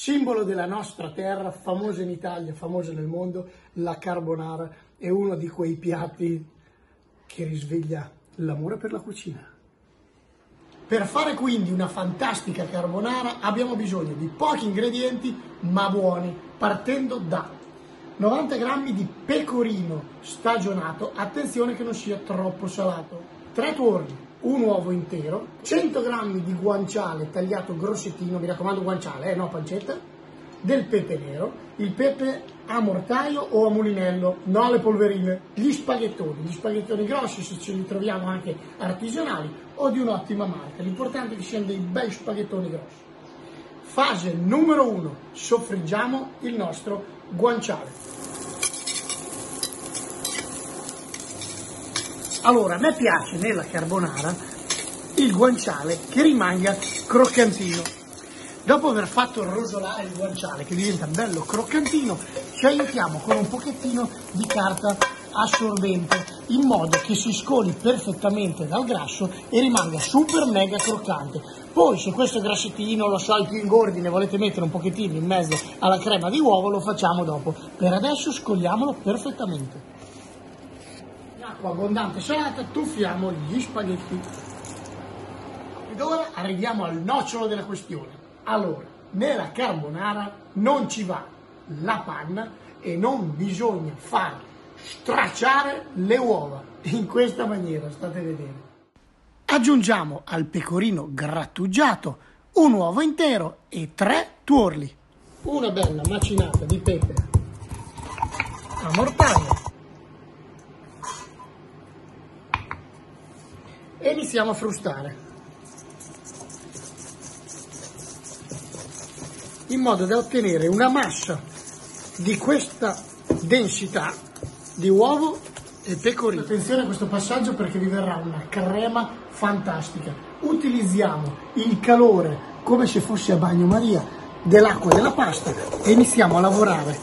simbolo della nostra terra, famosa in Italia, famosa nel mondo, la carbonara è uno di quei piatti che risveglia l'amore per la cucina. Per fare quindi una fantastica carbonara abbiamo bisogno di pochi ingredienti ma buoni, partendo da 90 g di pecorino stagionato, attenzione che non sia troppo salato, 3 tuorli, un uovo intero, 100 g di guanciale tagliato grossettino, mi raccomando guanciale, eh, no pancetta, del pepe nero, il pepe a mortaio o a mulinello, no alle polverine, gli spaghettoni, gli spaghettoni grossi se ce li troviamo anche artigianali o di un'ottima marca, l'importante è che siano dei bei spaghettoni grossi. Fase numero 1, soffriggiamo il nostro guanciale. Allora, a me piace nella carbonara il guanciale che rimanga croccantino. Dopo aver fatto rosolare il guanciale che diventa bello croccantino, ci aiutiamo con un pochettino di carta assorbente in modo che si scoli perfettamente dal grasso e rimanga super mega croccante. Poi se questo grassettino, lo so, il più ingordi ne volete mettere un pochettino in mezzo alla crema di uovo, lo facciamo dopo. Per adesso scogliamolo perfettamente acqua abbondante salata tuffiamo gli spaghetti. Ed ora arriviamo al nocciolo della questione. Allora, nella carbonara non ci va la panna e non bisogna far stracciare le uova in questa maniera, state vedendo. Aggiungiamo al pecorino grattugiato un uovo intero e tre tuorli. Una bella macinata di pepe a mortaio e iniziamo a frustare in modo da ottenere una massa di questa densità di uovo e pecorino. Attenzione a questo passaggio perché vi verrà una crema fantastica. Utilizziamo il calore come se fosse a bagnomaria dell'acqua della pasta e iniziamo a lavorare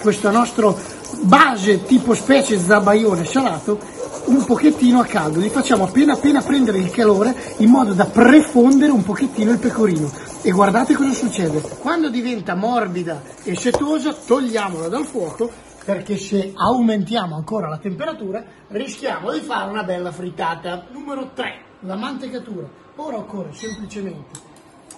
questo nostro base tipo specie zabaione salato un pochettino a caldo, li facciamo appena appena prendere il calore in modo da prefondere un pochettino il pecorino e guardate cosa succede, quando diventa morbida e setosa togliamola dal fuoco perché se aumentiamo ancora la temperatura rischiamo di fare una bella frittata. Numero 3, la mantecatura. Ora occorre semplicemente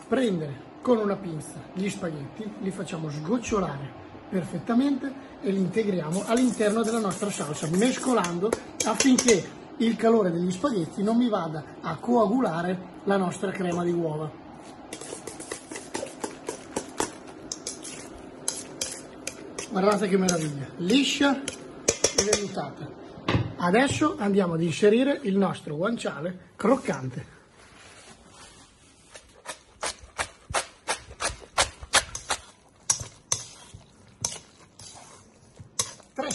prendere con una pinza gli spaghetti, li facciamo sgocciolare perfettamente e li integriamo all'interno della nostra salsa, mescolando affinché il calore degli spaghetti non mi vada a coagulare la nostra crema di uova. Guardate che meraviglia, liscia e vellutata. Adesso andiamo ad inserire il nostro guanciale croccante.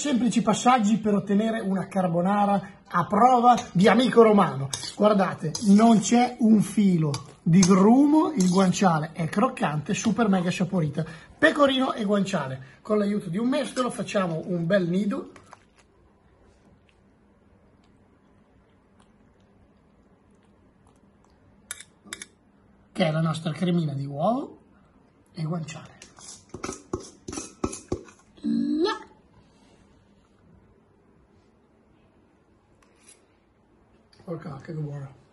Semplici passaggi per ottenere una carbonara a prova di amico romano. Guardate, non c'è un filo di grumo, il guanciale è croccante, super mega saporita. Pecorino e guanciale. Con l'aiuto di un mestolo facciamo un bel nido. Che è la nostra cremina di uovo e guanciale. por cac ag an